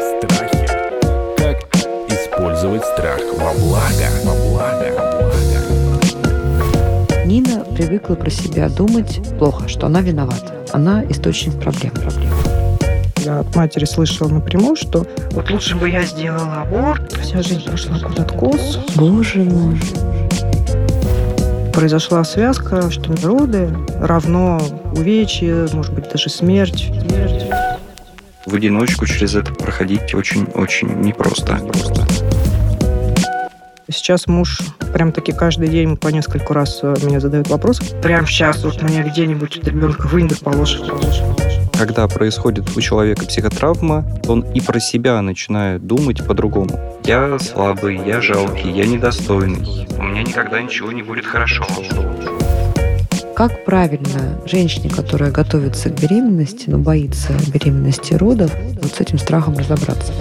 Страхи. Как использовать страх во благо? Во благо. Во благо. Нина привыкла про себя думать плохо, что она виновата. Она источник проблем. проблем. Я от матери слышала напрямую, что вот лучше бы я сделала аборт, вся жизнь пошла под откос. Боже мой. Произошла связка, что роды равно увечье, может быть, даже смерть. смерть. В одиночку через это проходить очень-очень непросто. Просто. Сейчас муж прям таки каждый день по нескольку раз э, меня задает вопрос. Прям сейчас вот мне где-нибудь ребенка вынь да положь, положь. Когда происходит у человека психотравма, он и про себя начинает думать по-другому. Я слабый, я жалкий, я недостойный. У меня никогда ничего не будет хорошо. Как правильно женщине, которая готовится к беременности, но боится беременности и родов, вот с этим страхом разобраться?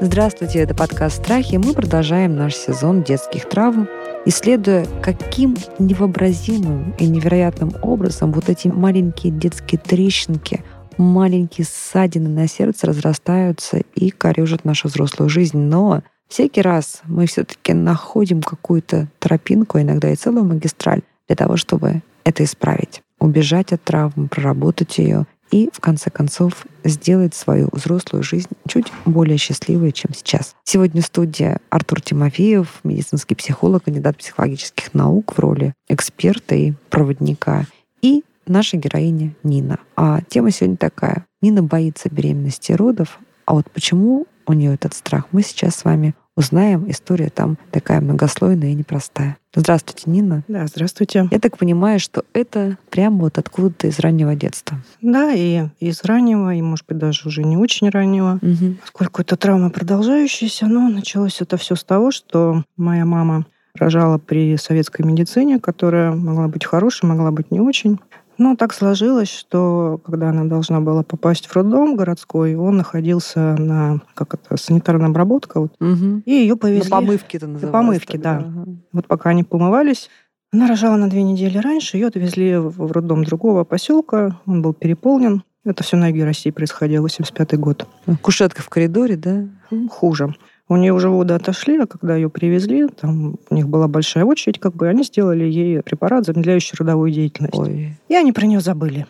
Здравствуйте, это подкаст «Страхи». Мы продолжаем наш сезон детских травм, исследуя, каким невообразимым и невероятным образом вот эти маленькие детские трещинки, маленькие ссадины на сердце разрастаются и корежат нашу взрослую жизнь. Но всякий раз мы все-таки находим какую-то тропинку, иногда и целую магистраль, для того, чтобы это исправить, убежать от травмы, проработать ее и, в конце концов, сделать свою взрослую жизнь чуть более счастливой, чем сейчас. Сегодня в студии Артур Тимофеев, медицинский психолог, кандидат психологических наук в роли эксперта и проводника, и наша героиня Нина. А тема сегодня такая. Нина боится беременности и родов, а вот почему у нее этот страх, мы сейчас с вами узнаем. История там такая многослойная и непростая. Здравствуйте, Нина. Да, здравствуйте. Я так понимаю, что это прямо вот откуда-то из раннего детства. Да, и из раннего, и, может быть, даже уже не очень раннего. Угу. Поскольку это травма продолжающаяся, но началось это все с того, что моя мама рожала при советской медицине, которая могла быть хорошей, могла быть не очень. Но так сложилось, что когда она должна была попасть в роддом городской, он находился на как это санитарная обработка, вот, Угу. и ее повезли. На помывке это называлось. помывке, тогда. да. Ага. Вот пока они помывались, она рожала на две недели раньше, ее отвезли в роддом другого поселка, он был переполнен. Это все на юге России происходило, 85 год. Кушетка в коридоре, да? Ну, Хуже. У нее уже воды отошли, а когда ее привезли, там у них была большая очередь, как бы они сделали ей препарат, замедляющий родовую деятельность. Ой. И они про нее забыли.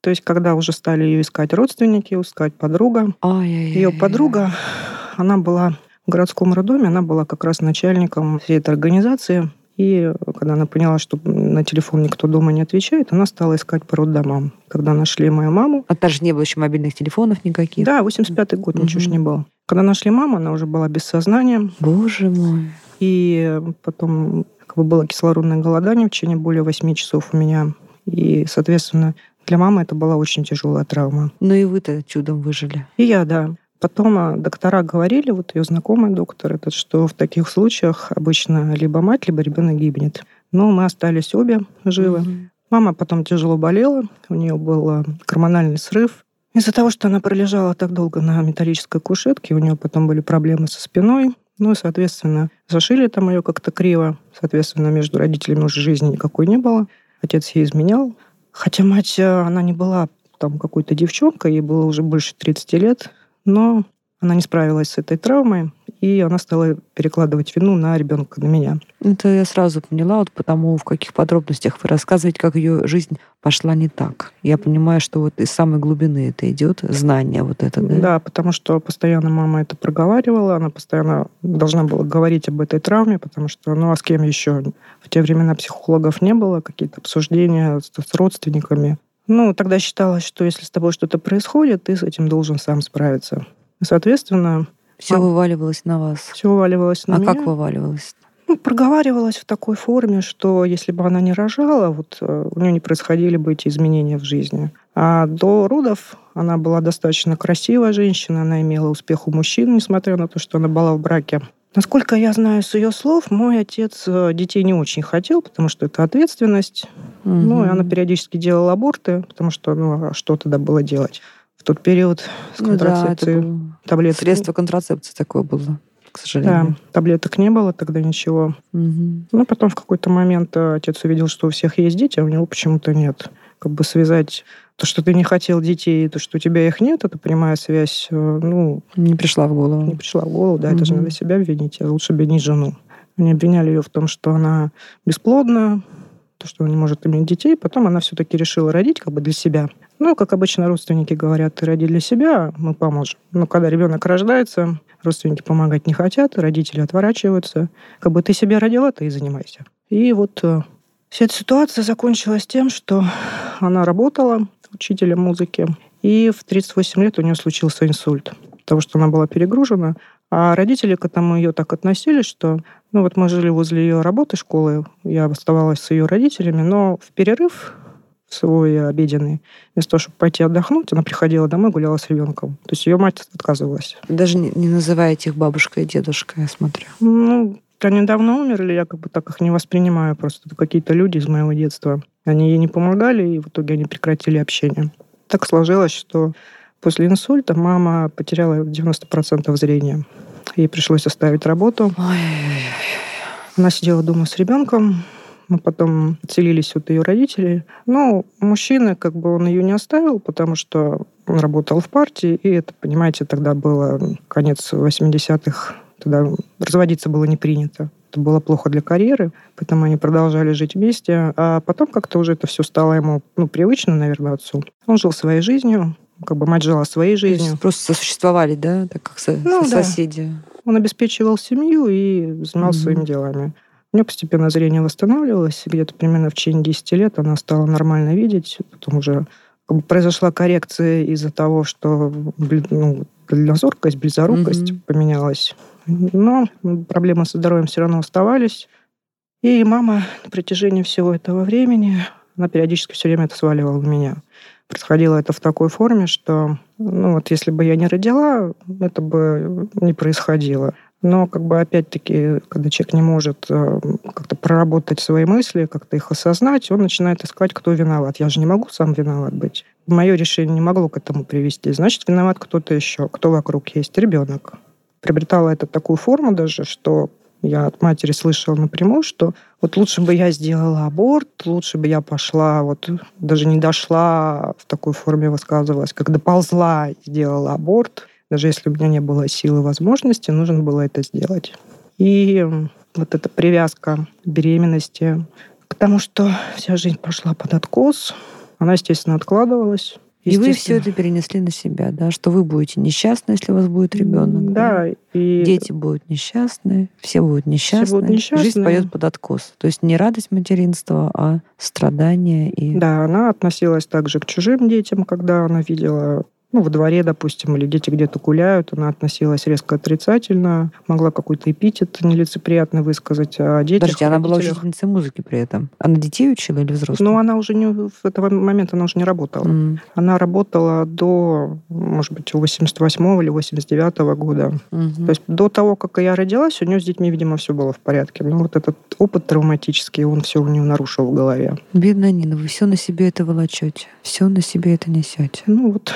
То есть, когда уже стали ее искать родственники, искать подруга, ее подруга, она была в городском роддоме, она была как раз начальником всей этой организации. И когда она поняла, что на телефон никто дома не отвечает, она стала искать по роддомам. Когда нашли мою маму, А даже не было еще мобильных телефонов никаких. да, 85-й год, ничего ж не было. Когда нашли маму, она уже была без сознания. Боже мой. И потом как бы было кислородное голодание в течение более 8 часов у меня. И, соответственно, для мамы это была очень тяжелая травма. Ну и вы-то чудом выжили. И я, да. Потом а, доктора говорили, вот ее знакомый доктор этот, что в таких случаях обычно либо мать, либо ребенок гибнет. Но мы остались обе живы. Мгм. Мама потом тяжело болела, у нее был а, гормональный срыв. Из-за того, что она пролежала так долго на металлической кушетке, у нее потом были проблемы со спиной. Ну и, соответственно, зашили там ее как-то криво. Соответственно, между родителями уже жизни никакой не было. Отец ей изменял. Хотя мать, а, она не была там какой-то девчонкой, ей было уже больше 30 лет, но она не справилась с этой травмой, и она стала перекладывать вину на ребенка, на меня. Это я сразу поняла, вот потому в каких подробностях вы рассказываете, как ее жизнь пошла не так. Я понимаю, что вот из самой глубины это идет, знание вот это, да? Да, потому что постоянно мама это проговаривала, она постоянно должна была говорить об этой травме, потому что, ну а с кем еще? В те времена психологов не было, какие-то обсуждения с, с родственниками. Ну, тогда считалось, что если с тобой что-то происходит, ты с этим должен сам справиться. Соответственно, Все А- вываливалось на вас. все вываливалось на а меня. как вываливалось? Ну, проговаривалось в такой форме, что если бы она не рожала, вот э, у нее не происходили бы эти изменения в жизни. А до родов она была достаточно красивая женщина, она имела успех у мужчин, несмотря на то, что она была в браке. Насколько я знаю с ее слов, мой отец э, детей не очень хотел, потому что это ответственность. Ну, и она периодически делала аборты, потому что, ну, а что тогда было делать? В тот период с Ну да, контрацепцией, было таблетки. средство контрацепции такое было. к сожалению. Да, таблеток не было тогда ничего. Мгм. Ну, потом в какой-то момент э, отец увидел, что у всех есть дети, а у него почему-то нет. Как бы связать то, что ты не хотел детей, и то, что у тебя их нет, это прямая связь, э, ну, Не пришла в голову. не пришла в голову, да, это же надо себя обвинить, а лучше обвинить жену. Они обвиняли ее в том, что она бесплодна, то, что она не может иметь детей. Потом она все-таки решила родить как бы для себя. Ну, как обычно родственники говорят, ты роди для себя, мы поможем. Но когда ребенок рождается, родственники помогать не хотят, родители отворачиваются. Как бы ты себя родила, ты и занимайся. И вот э, вся эта ситуация закончилась тем, что она работала учителем музыки, и в 38 лет у нее случился инсульт, потому что она была перегружена. А родители к этому ее так относились, что ну вот мы жили возле ее работы, школы, я оставалась с ее родителями, но в перерыв свой обеденный, вместо того, чтобы пойти отдохнуть, она приходила домой, гуляла с ребенком. То есть ее мать отказывалась. Даже не, не называете их бабушкой и дедушкой, я смотрю. Ну, они давно умерли, я как бы так их не воспринимаю. Просто это какие-то люди из моего детства. Они ей не помогали, и в итоге они прекратили общение. Так сложилось, что после инсульта мама потеряла 90% зрения. Ей пришлось оставить работу. Ой, Она сидела дома с ребенком. Мы потом отселились от ее родителей. Но мужчина, как бы он ее не оставил, потому что он работал в партии, и это, понимаете, тогда было конец 80-х. Тогда разводиться было не принято. Это было плохо для карьеры, поэтому они продолжали жить вместе. А потом как-то уже это все стало ему ну, привычно, наверное, отцу. Он жил своей жизнью, как бы мать жила своей жизнью. просто сосуществовали, да, так как со- Ну, со- да. соседи. Он обеспечивал семью и занимался Мгм. своими делами. У нее постепенно зрение восстанавливалось, где-то примерно в течение 10 лет она стала нормально видеть. Потом уже как бы произошла коррекция из-за того, что ну, дальнозоркость, близорукость Мгм. поменялась. Но проблемы со здоровьем все равно оставались. И мама на протяжении всего этого времени, она периодически все время это сваливала на меня. Происходило это в такой форме, что, ну вот если бы я не родила, это бы не происходило. Но как бы опять-таки, когда человек не может э, как-то проработать свои мысли, как-то их осознать, он начинает искать, кто виноват. Я же не могу сам виноват быть. Мое решение не могло к этому привести. Значит, виноват кто-то еще, кто вокруг есть, ребенок. Приобретала это такую форму даже, что я от матери слышала напрямую, что вот лучше бы я сделала аборт, лучше бы я пошла, вот даже не дошла, в такой форме высказывалась, как доползла и сделала аборт. Даже если у меня не было силы и возможности, нужно было это сделать. И вот эта привязка беременности к тому, что вся жизнь пошла под откос, она, естественно, откладывалась. И вы все это перенесли на себя, да, что вы будете несчастны, если у вас будет ребенок. Да, и Дети будут несчастны, все будут несчастны. будут несчастны. Жизнь пойдет под откос. То есть не радость материнства, а страдания и Да, она относилась также к чужим детям, когда она видела, ну, во дворе, допустим, или дети где-то гуляют, она относилась резко отрицательно, могла какой-то эпитет нелицеприятный высказать о детях. Подождите, она была учительницей музыки при этом. Она детей учила или взрослых? Но она уже не в этого момента она уже не работала. М, Она работала до, может быть, 88 или 89 года. мгм. То есть до того, как я родилась, у нее с детьми, видимо, все было в порядке. Но вот этот опыт травматический, он все у нее нарушил в голове. Бедная Нина, вы все на себе это волочете, все на себе это несете. Ну вот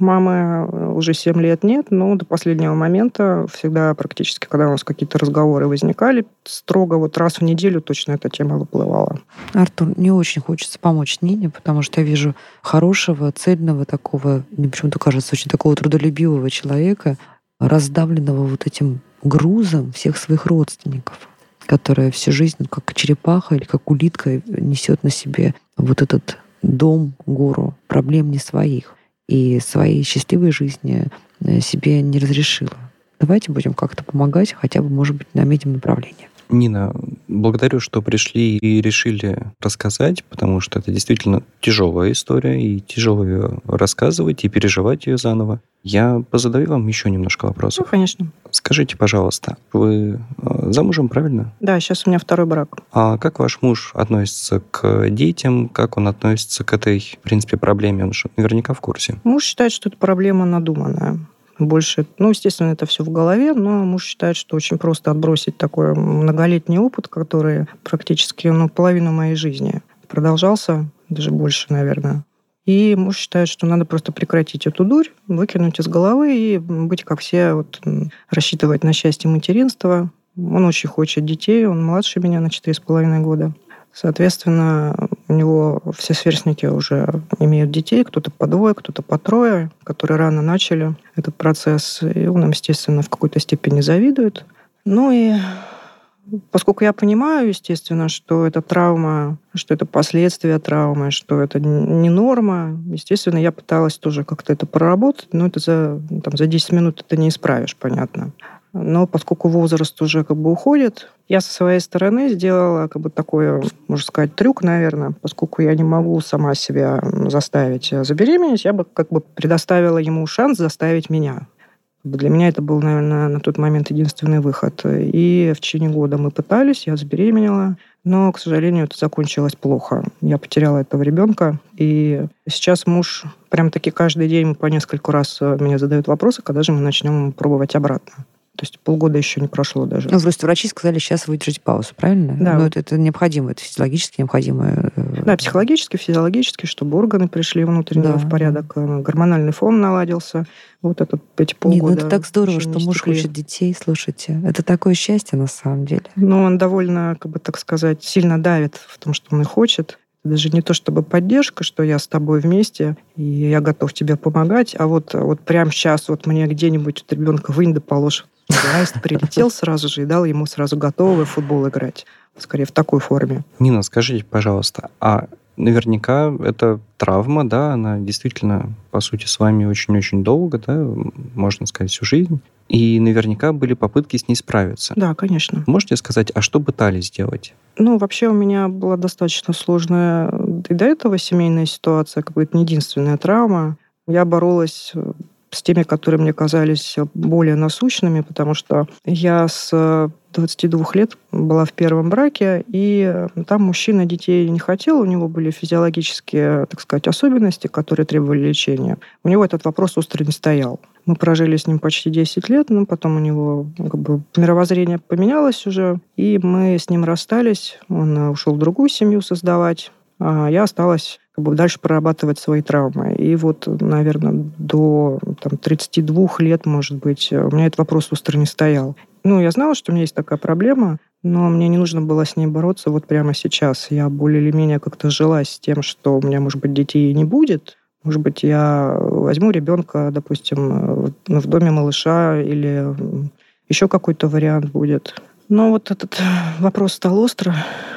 мамы уже 7 лет нет, но до последнего момента всегда практически, когда у нас какие-то разговоры возникали, строго вот раз в неделю точно эта тема выплывала. Артур, не очень хочется помочь Нине, потому что я вижу хорошего, цельного такого, мне почему-то кажется, очень такого трудолюбивого человека, раздавленного вот этим грузом всех своих родственников, которая всю жизнь, как черепаха или как улитка, несет на себе вот этот дом, гору проблем не своих и своей счастливой жизни э, себе не разрешила. Давайте будем как-то помогать, хотя бы, может быть, наметим направление. Нина, благодарю, что пришли и решили рассказать, потому что это действительно тяжелая история, и тяжело ее рассказывать, и переживать ее заново. Я позадаю вам еще немножко Ну, вопросов. конечно. Скажите, пожалуйста, вы э, замужем, правильно? Да, сейчас у меня второй брак. А как ваш муж относится к детям? Как он относится к этой, в принципе, проблеме? Он же наверняка в курсе. Муж считает, что это проблема надуманная. Больше, ну, естественно, это все в голове, но муж считает, что очень просто отбросить такой многолетний опыт, который практически ну, половину моей жизни продолжался, даже больше, наверное. И муж считает, что надо просто прекратить эту дурь, выкинуть из головы и быть как все, вот, рассчитывать на счастье материнства. Он очень хочет детей, он младше меня на 4,5 года. Соответственно, у него все сверстники уже имеют детей, кто-то по двое, кто-то по трое, которые рано начали этот процесс. И он им, естественно, в какой-то степени завидует. Ну и поскольку я понимаю, естественно, что это травма, что это последствия травмы, что это не норма, естественно, я пыталась тоже как-то это проработать, но это за, там, за 10 минут это не исправишь, понятно. Но поскольку возраст уже как бы уходит, я со своей стороны сделала как бы такой, можно сказать, трюк, наверное, поскольку я не могу сама себя заставить забеременеть, я бы как бы предоставила ему шанс заставить меня. Для меня это был, наверное, на тот момент единственный выход. И в течение года мы пытались, я забеременела, но, к сожалению, это закончилось плохо. Я потеряла этого ребенка, и сейчас муж прям таки каждый день по несколько раз меня задает вопросы, когда же мы начнем пробовать обратно. То есть полгода еще не прошло даже. Ну, просто врачи сказали сейчас выдержать паузу, правильно? Да. Но это, это необходимо, это физиологически необходимо. Э, да, психологически, физиологически, чтобы органы пришли внутренне да. в порядок, э, гормональный фон наладился. Вот этот эти полгода. Нет, ну это так здорово, что муж стекли. хочет детей, слушайте. Это такое счастье на самом деле. Ну, он довольно, как бы так сказать, сильно давит в том, что он и хочет даже не то чтобы поддержка, что я с тобой вместе, и я готов тебе помогать, а вот, вот прямо сейчас вот мне где-нибудь вот ребенка вынь да положь Аист прилетел сразу же и дал ему сразу готовый футбол играть. Скорее, в такой форме. Нина, скажите, пожалуйста, а наверняка это травма, да, она действительно, по сути, с вами очень-очень долго, да, можно сказать, всю жизнь. И наверняка были попытки с ней справиться. Да, конечно. Можете сказать, а что пытались сделать? Ну, вообще у меня была достаточно сложная и до этого семейная ситуация, как бы это не единственная травма. Я боролась с теми, которые мне казались более насущными, потому что я с 22 лет была в первом браке, и там мужчина детей не хотел, у него были физиологические, так сказать, особенности, которые требовали лечения. У него этот вопрос остро не стоял. Мы прожили с ним почти 10 лет, но потом у него как бы мировоззрение поменялось уже, и мы с ним расстались. Он ушел в другую семью создавать, а я осталась как бы дальше прорабатывать свои травмы. И вот, наверное, до там, 32 лет, может быть, у меня этот вопрос остро не стоял. Ну, я знала, что у меня есть такая проблема, но мне не нужно было с ней бороться вот прямо сейчас. Я более или менее как-то жила с тем, что у меня, может быть, детей не будет. Может быть, я возьму ребенка, допустим, в доме малыша или еще какой-то вариант будет. Но вот этот вопрос стал остро,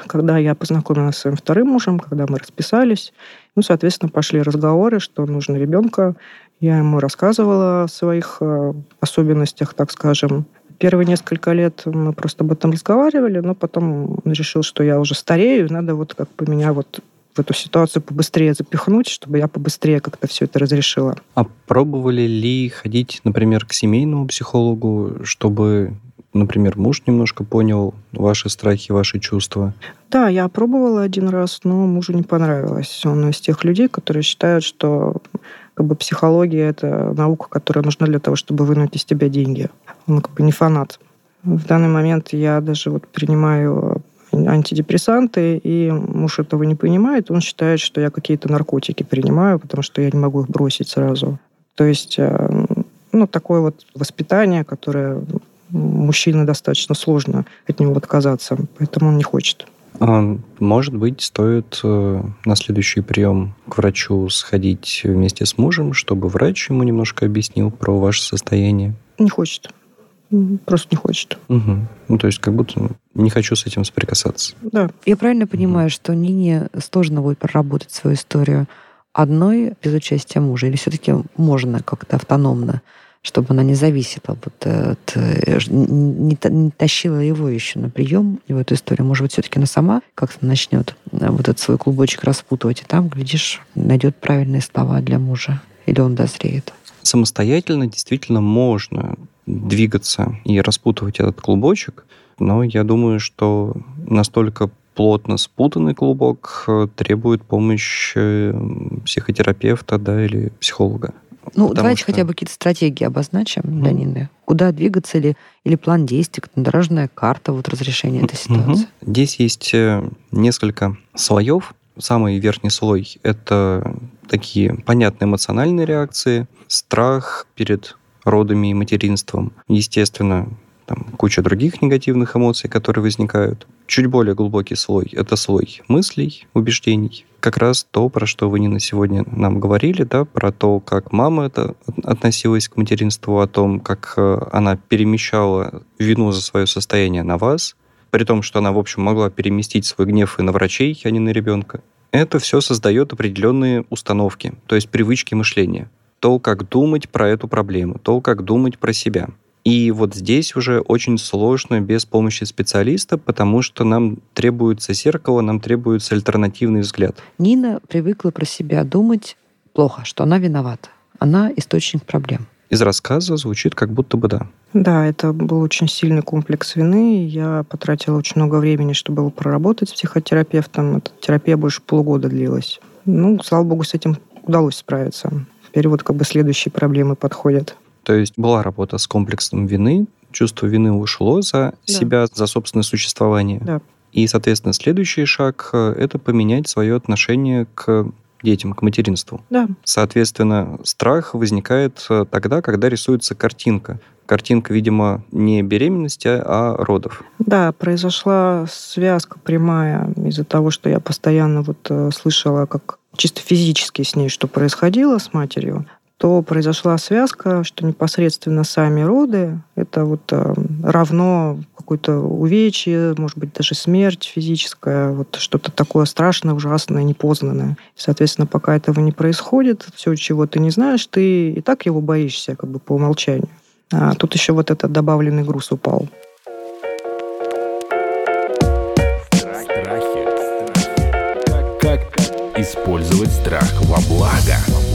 когда я познакомилась с своим вторым мужем, когда мы расписались. Ну, соответственно, пошли разговоры, что нужно ребенка. Я ему рассказывала о своих э, особенностях, так скажем. Первые несколько лет мы просто об этом разговаривали, но потом он решил, что я уже старею, надо вот как бы меня вот в эту ситуацию побыстрее запихнуть, чтобы я побыстрее как-то все это разрешила. А пробовали ли ходить, например, к семейному психологу, чтобы например, муж немножко понял ваши страхи, ваши чувства? Да, я пробовала один раз, но мужу не понравилось. Он из тех людей, которые считают, что как бы психология это наука, которая нужна для того, чтобы вынуть из тебя деньги. Он как бы не фанат. В данный момент я даже вот принимаю антидепрессанты, и муж этого не понимает. Он считает, что я какие-то наркотики принимаю, потому что я не могу их бросить сразу. То есть, э, ну, такое вот воспитание, которое мужчине достаточно сложно от него отказаться, поэтому он не хочет. А, может быть, стоит э, на следующий прием к врачу сходить вместе с мужем, чтобы врач ему немножко объяснил про ваше состояние? Не хочет. Просто не хочет. Угу. Ну, то есть как будто не хочу с этим соприкасаться. Да. Я правильно понимаю, угу. что Нине сложно будет проработать свою историю одной без участия мужа? Или все-таки можно как-то автономно чтобы она не зависела вот от, э, не, не тащила его еще на прием и в эту историю. Может быть, все-таки она сама как-то начнет э, вот этот свой клубочек распутывать, и там, глядишь, найдет правильные слова для мужа, или он дозреет. Самостоятельно действительно можно двигаться и распутывать этот клубочек, но я думаю, что настолько плотно спутанный клубок э, требует помощи психотерапевта да, или психолога. Ну, давайте что... хотя бы какие-то стратегии обозначим mm. для Нины. Куда двигаться или, или план действий, дорожная карта вот разрешения этой ситуации. Mm-hmm. Здесь есть э, несколько слоев. Самый верхний слой — это такие понятные эмоциональные реакции, страх перед родами и материнством, естественно, там куча других негативных эмоций, которые возникают. Чуть более глубокий слой — это слой мыслей, убеждений. Как раз то, про что вы, Нина, сегодня нам говорили, да, про то, как мама это относилась к материнству, о том, как э, она перемещала вину за свое состояние на вас, при том, что она, в общем, могла переместить свой гнев и на врачей, а не на ребенка. Это все создает определенные установки, то есть привычки мышления. То, как думать про эту проблему, то, как думать про себя — и вот здесь уже очень сложно без помощи специалиста, потому что нам требуется зеркало, нам требуется альтернативный взгляд. Нина привыкла про себя думать плохо, что она виновата. Она источник проблем. Из рассказа звучит как будто бы да. Да, это был очень сильный комплекс вины. Я потратила очень много времени, чтобы его проработать с психотерапевтом. Эта терапия больше полугода длилась. Ну, слава богу, с этим удалось справиться. Теперь вот как бы следующие проблемы подходят. То есть была работа с комплексом вины, чувство вины ушло за да. себя, за собственное существование. Да. И, соответственно, следующий шаг э, — это поменять свое отношение к детям, к материнству. Да. Соответственно, страх возникает э, тогда, когда рисуется картинка. Картинка, видимо, не беременности, а родов. Да, произошла связка прямая из-за того, что я постоянно вот э, слышала, как чисто физически с ней что происходило с матерью то произошла связка, что непосредственно сами роды — это вот э, равно какое-то увечье, может быть, даже смерть физическая, вот что-то такое страшное, ужасное, непознанное. соответственно, пока этого не происходит, все, чего ты не знаешь, ты и так его боишься как бы по умолчанию. А тут еще вот этот добавленный груз упал. Использовать страх во благо?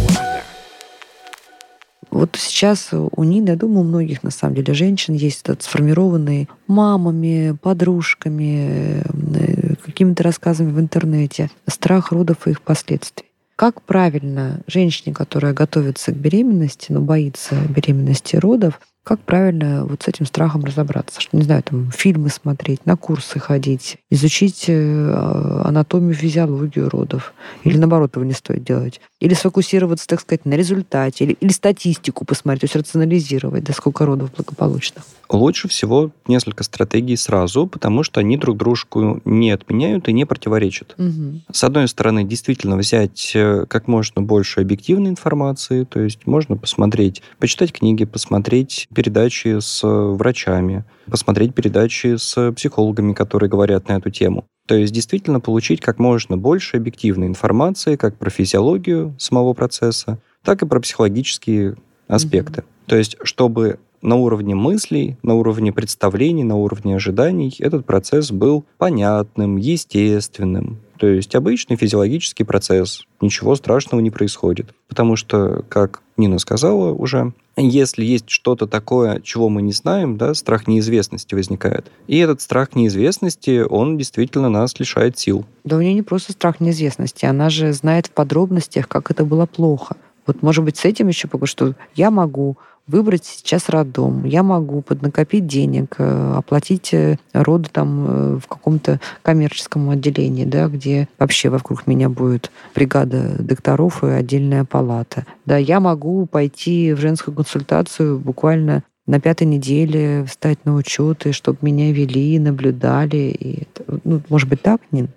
Сейчас у Нины, я думаю, у многих, на самом деле, женщин есть этот сформированный мамами, подружками, э, какими-то рассказами в интернете страх родов и их последствий. Как правильно женщине, которая готовится к беременности, но боится беременности родов, как правильно вот с этим страхом разобраться? Что, не знаю, там фильмы смотреть, на курсы ходить, изучить э, анатомию, физиологию родов. Или наоборот, его не стоит делать. Или сфокусироваться, так сказать, на результате. Или, или статистику посмотреть, то есть рационализировать, да сколько родов благополучно. Лучше всего несколько стратегий сразу, потому что они друг дружку не отменяют и не противоречат. Угу. С одной стороны, действительно взять э, как можно больше объективной информации, то есть можно посмотреть, почитать книги, посмотреть передачи с врачами, посмотреть передачи с психологами, которые говорят на эту тему. То есть действительно получить как можно больше объективной информации как про физиологию самого процесса, так и про психологические аспекты. Mm-hmm. То есть, чтобы на уровне мыслей, на уровне представлений, на уровне ожиданий этот процесс был понятным, естественным. То есть обычный физиологический процесс, ничего страшного не происходит. Потому что, как Нина сказала уже, если есть что-то такое, чего мы не знаем, да, страх неизвестности возникает. И этот страх неизвестности, он действительно нас лишает сил. Да у нее не просто страх неизвестности, она же знает в подробностях, как это было плохо. Вот, может быть, с этим еще пока что я могу выбрать сейчас роддом. Я могу поднакопить денег, э, оплатить э, роды там э, в каком-то коммерческом отделении, да, где вообще вокруг меня будет бригада докторов и отдельная палата. Да, я могу пойти в женскую консультацию буквально на пятой неделе встать на учеты, чтобы меня вели, наблюдали. И, ну, может быть, так, Нин?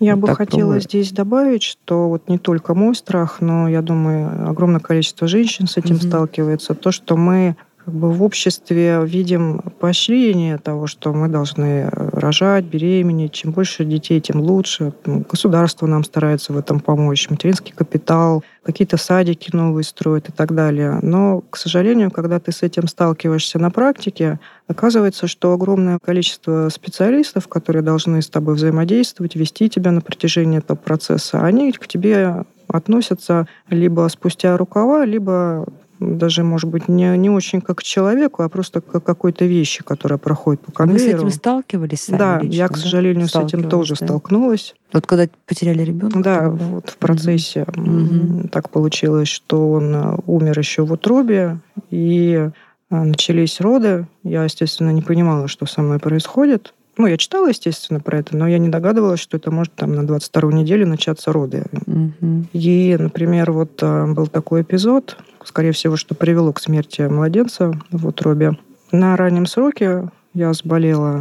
Я вот бы хотела пробую. здесь добавить, что вот не только мой страх, но, я думаю, огромное количество женщин с этим mm-hmm. сталкивается. То, что мы как бы в обществе видим поощрение того, что мы должны рожать, беременеть. Чем больше детей, тем лучше. Государство нам старается в этом помочь. Материнский капитал, какие-то садики новые строят и так далее. Но, к сожалению, когда ты с этим сталкиваешься на практике, оказывается, что огромное количество специалистов, которые должны с тобой взаимодействовать, вести тебя на протяжении этого процесса, они к тебе относятся либо спустя рукава, либо даже, может быть, не, не очень как к человеку, а просто к какой-то вещи, которая проходит по конвейеру. Вы с этим сталкивались сами Да, лично, я, к сожалению, с этим тоже да? столкнулась. Вот когда потеряли ребенка? Да, вот в процессе угу. так получилось, что он э, умер еще в утробе, и э, начались роды. Я, естественно, не понимала, что со мной происходит. Ну, я читала, естественно, про это, но я не догадывалась, что это может там на 22 неделю начаться роды. Мгм. И, например, вот а, был такой эпизод, скорее всего, что привело к смерти младенца в утробе. На раннем сроке я заболела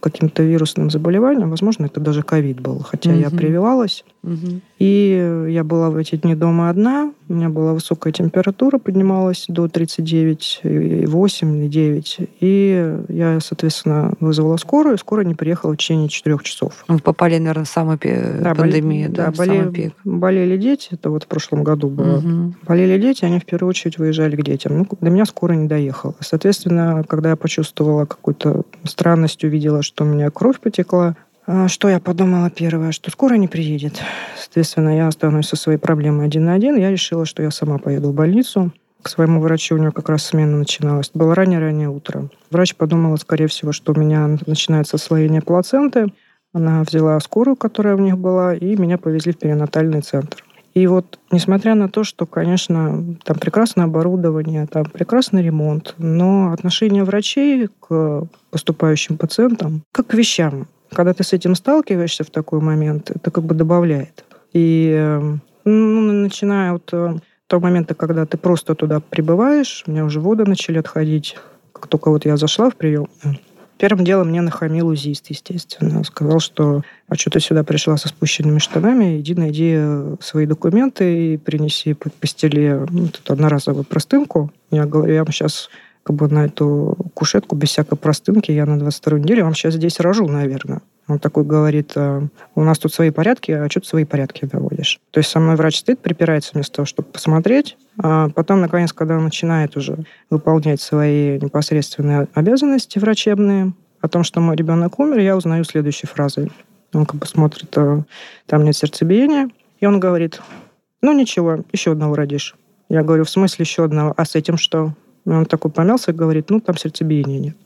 каким-то вирусным заболеванием, возможно, это даже ковид был, хотя я Мгм. прививалась. И я была в эти дни дома одна, у меня была высокая температура, поднималась до 39,8 или 9. И я, соответственно, вызвала скорую, и скорая не приехала в течение 4 часов. Вы попали, наверное, в самую Да, пандемию, да, в боле- самый пик. болели дети, это вот в прошлом году было. Мгм. Болели дети, они в первую очередь выезжали к детям. Ну, до меня скоро не доехала. Соответственно, когда я почувствовала какую-то странность, увидела, что у меня кровь потекла, что я подумала первое, что скоро не приедет. Соответственно, я останусь со своей проблемой один на один. Я решила, что я сама поеду в больницу. К своему врачу у него как раз смена начиналась. Было раннее-раннее утро. Врач подумала, скорее всего, что у меня начинается освоение плаценты. Она взяла скорую, которая у них была, и меня повезли в перинатальный центр. И вот, несмотря на то, что, конечно, там прекрасное оборудование, там прекрасный ремонт, но отношение врачей к поступающим пациентам как к вещам. Когда ты с этим сталкиваешься в такой момент, это как бы добавляет. И э, ну, начиная от э, того момента, когда ты просто туда прибываешь, у меня уже воды начали отходить. Как только вот я зашла в прием, Первым делом мне нахамил узист, естественно. Сказал, что а что ты сюда пришла со спущенными штанами, иди найди э, свои документы и принеси, по- постели ну, вот эту одноразовую простынку. Я говорю, я вам сейчас как бы на эту кушетку без всякой простынки, я на 22 неделе вам сейчас здесь рожу, наверное. Он такой говорит, «А, у нас тут свои порядки, а что ты свои порядки наводишь? То есть со мной врач стоит, припирается вместо того, чтобы посмотреть, а потом, наконец, когда он начинает уже выполнять свои непосредственные обязанности врачебные, о том, что мой ребенок умер, я узнаю следующей фразой. Он как бы смотрит, а, там нет сердцебиения, и он говорит, ну ничего, еще одного родишь. Я говорю, в смысле еще одного? А с этим что? Он такой помялся и говорит, ну там сердцебиения нет.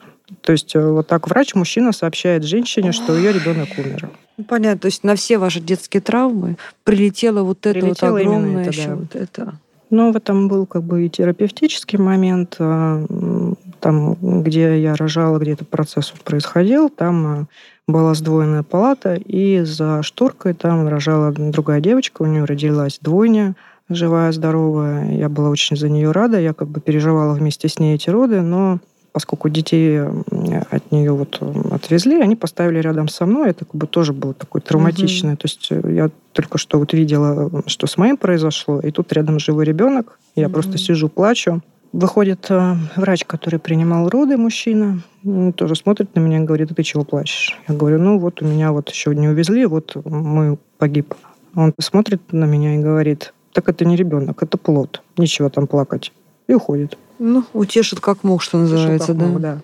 То есть э, вот так врач-мужчина сообщает женщине, что ее ребенок умер. Ну, понятно, то есть на все ваши детские травмы прилетело вот это Прилетело вот огромное это, еще да. вот это. Но в этом был как бы и терапевтический момент, м, там, где я рожала, где этот процесс происходил, там а, была сдвоенная палата, и за шторкой там рожала другая девочка, у нее родилась двойня, живая, здоровая. Я была очень за нее рада, я как бы переживала вместе с ней эти роды, но поскольку детей от нее вот отвезли, они поставили рядом со мной. Это как бы тоже было такое травматичное. То есть э, я только что вот видела, что с моим произошло, и тут рядом живой ребенок. Я Мгм. просто сижу, плачу. Выходит э, врач, который принимал роды, мужчина, тоже смотрит на меня и говорит, а ты чего плачешь? Я говорю, ну вот у меня вот еще не увезли, вот мой погиб. Он смотрит на меня и говорит, так это не ребенок, это плод. Нечего там плакать. И уходит. Ну, утешит как мог, что называется, Слушай, да. мог, да.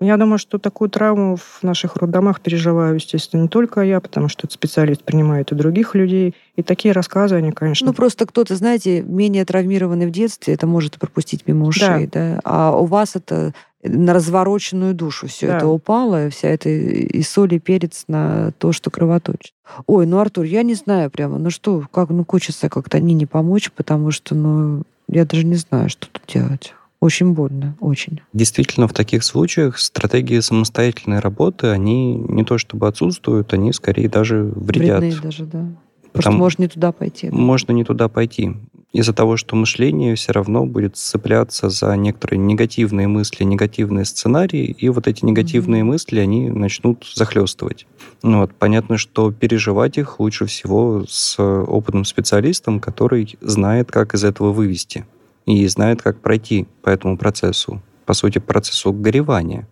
Я думаю, что такую травму в наших роддомах переживаю, естественно, не только я, потому что этот специалист принимает и других людей. И такие рассказы, они, конечно... Ну, просто кто-то, знаете, менее травмированный в детстве, это может пропустить мимо ушей, да. А у вас это на развороченную душу все Да. это упало, и вся эта и соль, и перец на то, что кровоточит. Ой, ну, Артур, я не знаю прямо, ну что, как, ну, хочется как-то Нине помочь, потому что, ну, я даже не знаю, что тут делать. Очень больно, очень. Действительно, в таких случаях стратегии самостоятельной работы, они не то чтобы отсутствуют, они скорее даже вредят. Вредные даже, да. Потому что может не туда пойти. да. Можно не туда пойти. Из-за того, что мышление все равно будет цепляться за некоторые негативные мысли, негативные сценарии, и вот эти негативные Мгм. мысли, они начнут захлестывать. Ну вот, понятно, что переживать их лучше всего с опытным специалистом, который знает, как из этого вывести и знает, как пройти по этому процессу. По сути, процессу горевания.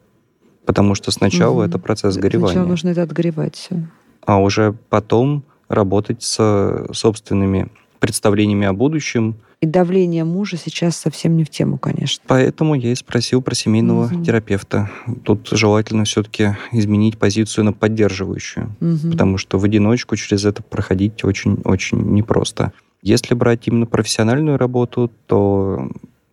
Потому что сначала Мгм. это процесс Сначала горевания нужно это отгоревать все. а уже потом работать с собственными представлениями о будущем. И давление мужа сейчас совсем не в тему, конечно. Поэтому я и спросил про семейного Мгм. терапевта. Тут желательно все-таки изменить позицию на поддерживающую, Мгм. потому что в одиночку через это проходить очень-очень непросто. Если брать именно профессиональную работу, то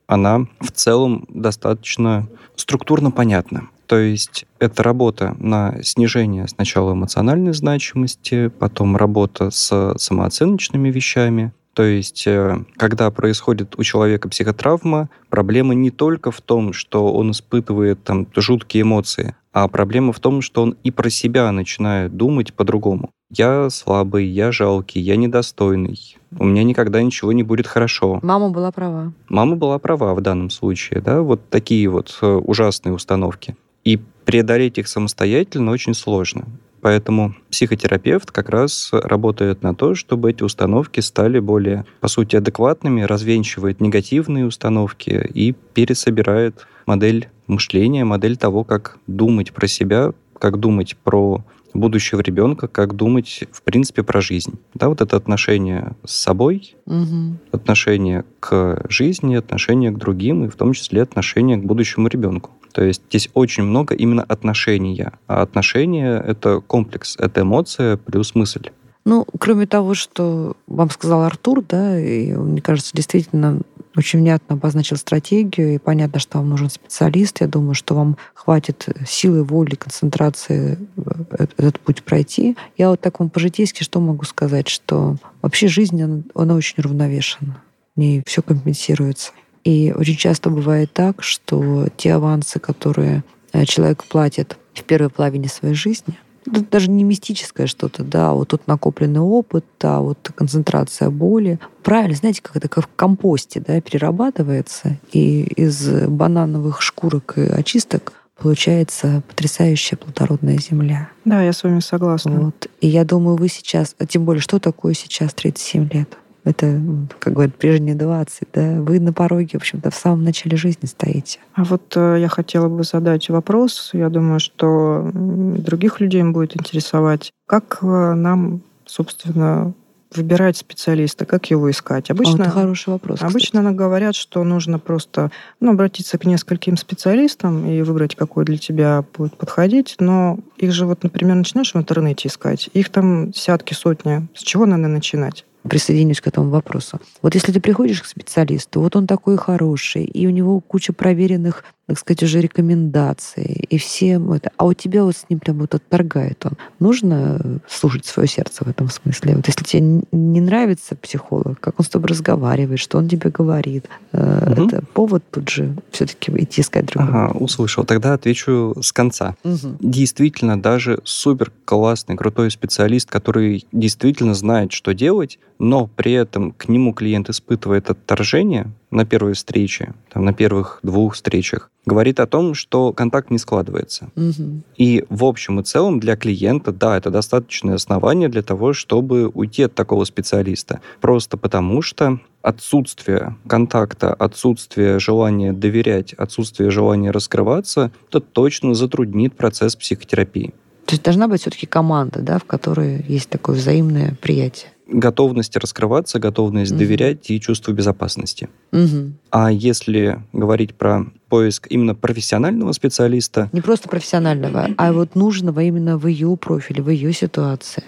она в целом достаточно структурно понятна. То есть это работа на снижение сначала эмоциональной значимости, потом работа с самооценочными вещами. То есть, э, когда происходит у человека психотравма, проблема не только в том, что он испытывает там жуткие эмоции, а проблема в том, что он и про себя начинает думать по-другому. Я слабый, я жалкий, я недостойный. У меня никогда ничего не будет хорошо. Мама была права. Мама была права в данном случае, да, вот такие вот э, ужасные установки. И преодолеть их самостоятельно очень сложно. Поэтому психотерапевт как раз работает на то, чтобы эти установки стали более, по сути, адекватными, развенчивает негативные установки и пересобирает модель мышления, модель того, как думать про себя, как думать про будущего ребенка, как думать, в принципе, про жизнь. Да, вот это отношение с собой, Угу. отношение к жизни, отношение к другим, и в том числе отношение к будущему ребенку. То есть здесь очень много именно отношения. А отношения — это комплекс, это эмоция плюс мысль. Ну, кроме того, что вам сказал Артур, да, и мне кажется, действительно очень внятно обозначил стратегию, и понятно, что вам нужен специалист. Я думаю, что вам хватит силы, воли, концентрации э, этот путь пройти. Я вот так вам по-житейски что могу сказать, что вообще жизнь, она, она очень равновешена. В ней все компенсируется. И очень часто бывает так, что те авансы, которые э, человек платит в первой половине своей жизни, это даже не мистическое что-то, да, вот тут накопленный опыт, да, вот концентрация боли. Правильно, знаете, как это как в компосте, да, перерабатывается, и из банановых шкурок и очисток получается потрясающая плодородная земля. Да, я с вами согласна. Вот. И я думаю, вы сейчас, а тем более, что такое сейчас 37 лет? Это, как говорят, прежние 20, да? Вы на пороге, в общем-то, в самом начале жизни стоите. А вот э, я хотела бы задать вопрос. Я думаю, что других людей будет интересовать. Как э, нам, собственно, выбирать специалиста, как его искать? А Обычно, вот это хороший вопрос. обычно нам говорят, что нужно просто ну, обратиться к нескольким специалистам и выбрать, какой для тебя будет подходить. Но их же, вот, например, начинаешь в интернете искать, их там десятки, сотни. С чего надо начинать? Присоединюсь к этому вопросу. Вот если ты приходишь к специалисту, вот он такой хороший, и у него куча проверенных, так сказать, уже рекомендаций, и всем это, а у тебя вот с ним прям вот отторгает он. Нужно слушать свое сердце в этом смысле. Вот если тебе не нравится психолог, как он с тобой разговаривает, что он тебе говорит, э, Мгм. это повод тут же все-таки идти искать другого. Ага, услышал. Тогда отвечу с конца. Мгм. Действительно, даже супер классный, крутой специалист, который действительно знает, что делать, но при этом к нему клиент испытывает отторжение на первой встрече, там, на первых двух встречах, говорит о том, что контакт не складывается. Мгм. И в общем и целом для клиента, да, это достаточное основание для того, чтобы уйти от такого специалиста. Просто потому что отсутствие контакта, отсутствие желания доверять, отсутствие желания раскрываться, это точно затруднит процесс психотерапии. То есть должна быть все-таки команда, да, в которой есть такое взаимное приятие. Готовность раскрываться, готовность Мгм. доверять и чувство безопасности. Мгм. А если говорить про поиск именно профессионального специалиста, Не просто профессионального, а вот нужного именно в ее профиле, в ее ситуации.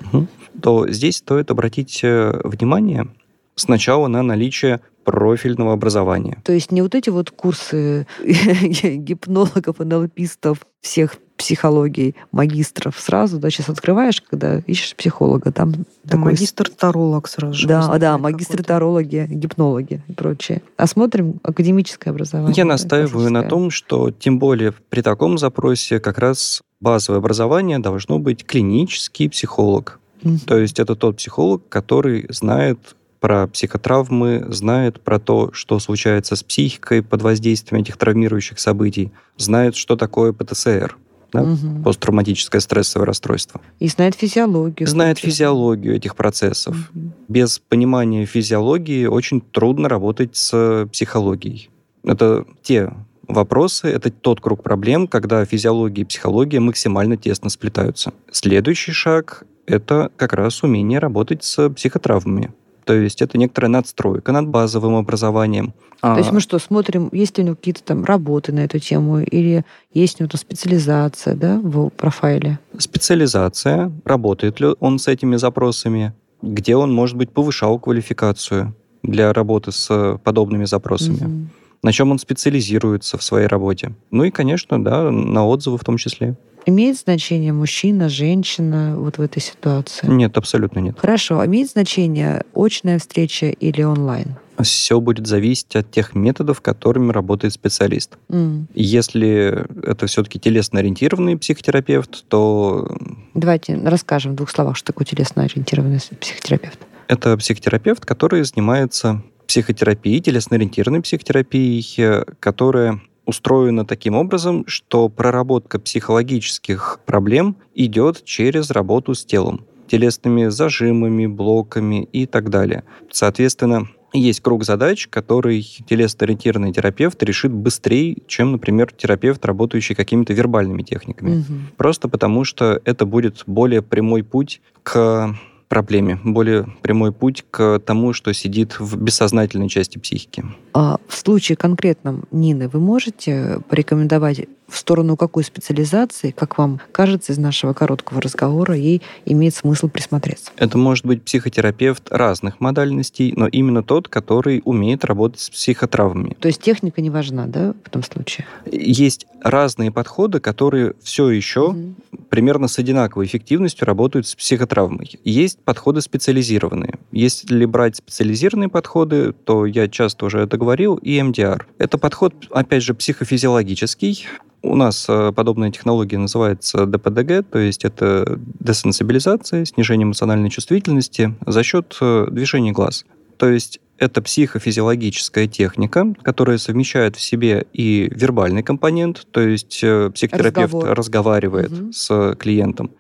То здесь стоит обратить э, внимание сначала на наличие профильного образования. То есть не вот эти вот курсы гипнологов, НЛПистов, всех психологий, магистров сразу, да, сейчас открываешь, когда ищешь психолога, там Да, такой... магистр-таролог сразу же. Да, да, какой-то. магистры-тарологи, гипнологи и прочее. А смотрим академическое образование. Я настаиваю на том, что тем более при таком запросе как раз базовое образование должно быть клинический психолог. Мгм. То есть это тот психолог, который знает про психотравмы, знает про то, что случается с психикой под воздействием этих травмирующих событий, знает, что такое ПТСР, да, Мгм. посттравматическое стрессовое расстройство, И знает физиологию. знает соответственно. физиологию этих процессов. Мгм. Без понимания физиологии очень трудно работать с психологией. Это те вопросы, это тот круг проблем, когда физиология и психология максимально тесно сплетаются. Следующий шаг — это как раз умение работать с психотравмами. То есть это некоторая надстройка над базовым образованием. То есть А, мы что, смотрим, есть ли у него какие-то там работы на эту тему, или есть у него там специализация, да, в профайле? специализация, работает ли он с этими запросами, где он, может быть, повышал квалификацию для работы с подобными запросами. Мгм. на чем он специализируется в своей работе. Ну и, конечно, да, на отзывы в том числе. Имеет значение мужчина, женщина вот в этой ситуации? Нет, абсолютно нет. Хорошо. А имеет значение очная встреча или онлайн? Все будет зависеть от тех методов, которыми работает специалист. М. Если это все-таки телесно-ориентированный психотерапевт, то Давайте расскажем в двух словах, что такое телесно-ориентированный психотерапевт. это психотерапевт, который занимается психотерапией, телесно-ориентированной психотерапией, э, которая устроена таким образом, что проработка психологических проблем идет через работу с телом, телесными зажимами, блоками и так далее. Соответственно, есть круг задач, который телесно-ориентированный терапевт решит быстрее, чем, например, терапевт, работающий какими-то вербальными техниками. Мгм. Просто потому, что это будет более прямой путь к проблеме, более прямой путь к тому, что сидит в бессознательной части психики. А в случае конкретном Нины вы можете порекомендовать в сторону какой специализации, как вам кажется из нашего короткого разговора, ей имеет смысл присмотреться? Это может быть психотерапевт разных модальностей, но именно тот, который умеет работать с психотравмами. То есть техника не важна, да, в этом случае? Есть разные подходы, которые все еще Мгм. примерно с одинаковой эффективностью работают с психотравмой. Есть подходы специализированные. Если брать специализированные подходы, то я часто уже это говорил, и МДР. Это подход, опять же, психофизиологический. У нас э, подобная технология называется ДПДГ, то есть это десенсибилизация, снижение эмоциональной чувствительности за счет э, движения глаз. То есть это психофизиологическая техника, которая совмещает в себе и вербальный компонент, то есть э, психотерапевт Разговор. разговаривает Мгм. с клиентом.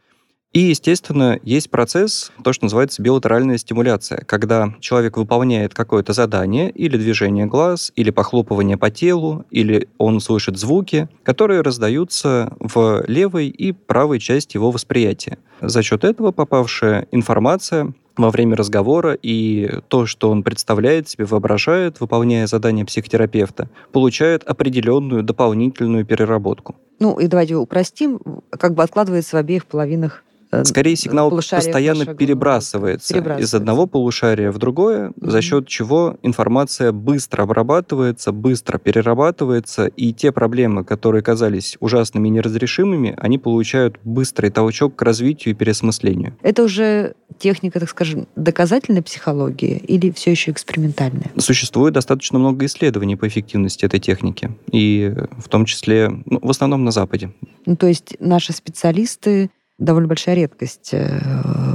И, естественно, есть процесс, то, что называется билатеральная стимуляция, когда человек выполняет какое-то задание, или движение глаз, или похлопывание по телу, или он слышит звуки, которые раздаются в левой и правой части его восприятия. За счет этого попавшая информация во время разговора и то, что он представляет себе, воображает, выполняя задание психотерапевта, получает определенную дополнительную переработку. Ну, и давайте упростим, как бы откладывается в обеих половинах Скорее, сигнал постоянно головного перебрасывается, из Перебрасывается. одного полушария в другое, за Мгм. счет чего информация быстро обрабатывается, быстро перерабатывается, и те проблемы, которые казались ужасными и неразрешимыми, они получают быстрый толчок к развитию и переосмыслению. Это уже техника, так скажем, доказательной психологии или все еще экспериментальная? Существует достаточно много исследований по эффективности этой техники, и в том числе, ну, в основном на Западе. Ну, то есть наши специалисты довольно большая редкость э,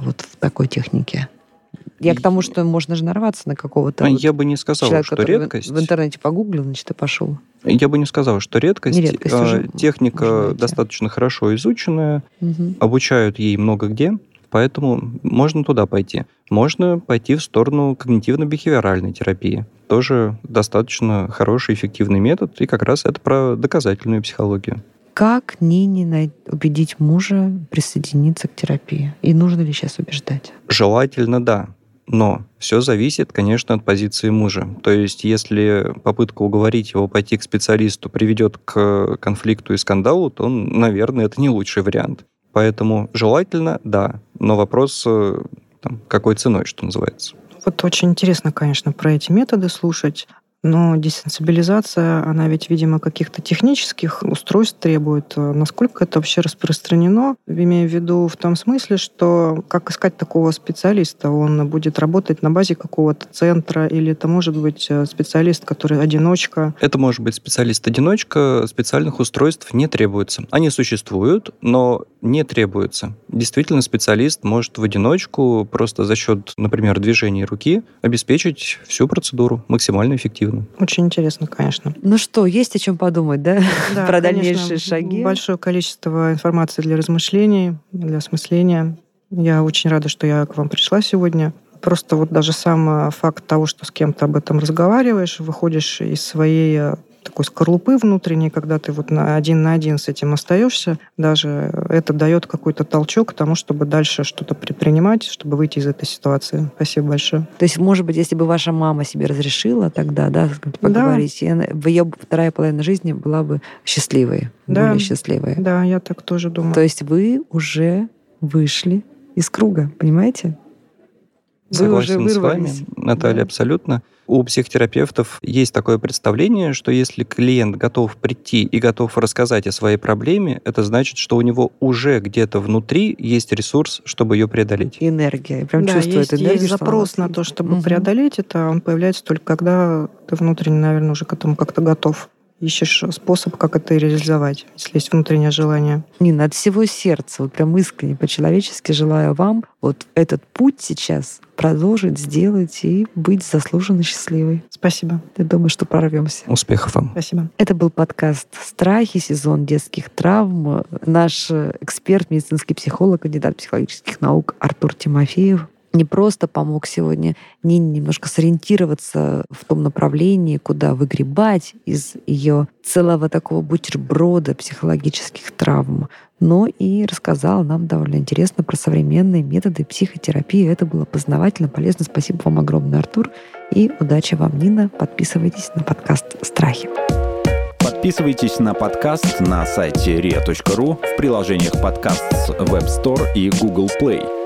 вот в такой технике. Я к тому, что можно же нарваться на какого-то А вот Я бы не сказал, человека, что редкость. в интернете погуглил, значит, и пошел. Я бы не сказал, что редкость. Не редкость, А, уже Техника достаточно хорошо изученная, Мгм. обучают ей много где, поэтому можно туда пойти. Можно пойти в сторону когнитивно-бихевиоральной терапии. Тоже достаточно хороший, эффективный метод, и как раз это про доказательную психологию. Как Нине убедить мужа присоединиться к терапии? И нужно ли сейчас убеждать? Желательно, да. Но все зависит, конечно, от позиции мужа. То есть, если попытка уговорить его пойти к специалисту приведет к конфликту и скандалу, то, наверное, это не лучший вариант. Поэтому желательно, да. Но вопрос, э, там, какой ценой, что называется. Вот очень интересно, конечно, про эти методы слушать. Но десенсибилизация, она ведь, видимо, каких-то технических устройств требует. Насколько это вообще распространено? Имея в виду в том смысле, что как искать такого специалиста? Он будет работать на базе какого-то центра или это может быть э, специалист, который одиночка? Это может быть специалист-одиночка, специальных устройств не требуется. Они существуют, но не требуется. Действительно, специалист может в одиночку просто за счет, например, движения руки обеспечить всю процедуру максимально эффективно. Очень интересно, конечно. Ну что, есть о чем подумать, да? Да, Про конечно, дальнейшие шаги. Большое количество информации для размышлений, для осмысления. Я очень рада, что я к вам пришла сегодня. Просто вот даже сам э, факт того, что с кем-то об этом разговариваешь, выходишь из своей э, такой скорлупы внутренней, когда ты вот на один на один с этим остаешься, даже это дает какой-то толчок к тому, чтобы дальше что-то предпринимать, чтобы выйти из этой ситуации. Спасибо большое. То есть, может быть, если бы ваша мама себе разрешила тогда, да, поговорить, и она- в ее вторая половина жизни была бы счастливой, Да. более счастливой. Да, я так тоже думаю. То есть вы уже вышли из круга, понимаете? Вы Согласен уже с вами. Наталья, Да. абсолютно. У психотерапевтов есть такое представление, что если клиент готов прийти и готов рассказать о своей проблеме, это значит, что у него уже где-то внутри есть ресурс, чтобы ее преодолеть. Энергия. Я прям да, чувствую есть, эту энергию. есть запрос на то, чтобы Мгм. преодолеть это, он появляется только когда ты внутренне, наверное, уже к этому как-то готов. Ищешь способ, как это реализовать, если есть внутреннее желание. Нина, от всего сердца, вот прям искренне, по-человечески желаю вам вот этот путь сейчас продолжить, сделать и быть заслуженно счастливой. Спасибо. Я думаю, что прорвемся. Успехов вам. Спасибо. Это был подкаст «Страхи. Сезон детских травм». Наш эксперт, медицинский психолог, кандидат психологических наук Артур Тимофеев не просто помог сегодня Нине немножко сориентироваться в том направлении, куда выгребать из ее целого такого бутерброда психологических травм, но и рассказал нам довольно интересно про современные методы психотерапии. Это было познавательно, полезно. Спасибо вам огромное, Артур. И удачи вам, Нина. Подписывайтесь на подкаст «Страхи». Подписывайтесь на подкаст на сайте ria.ru в приложениях подкаст с Web Store и Google Play.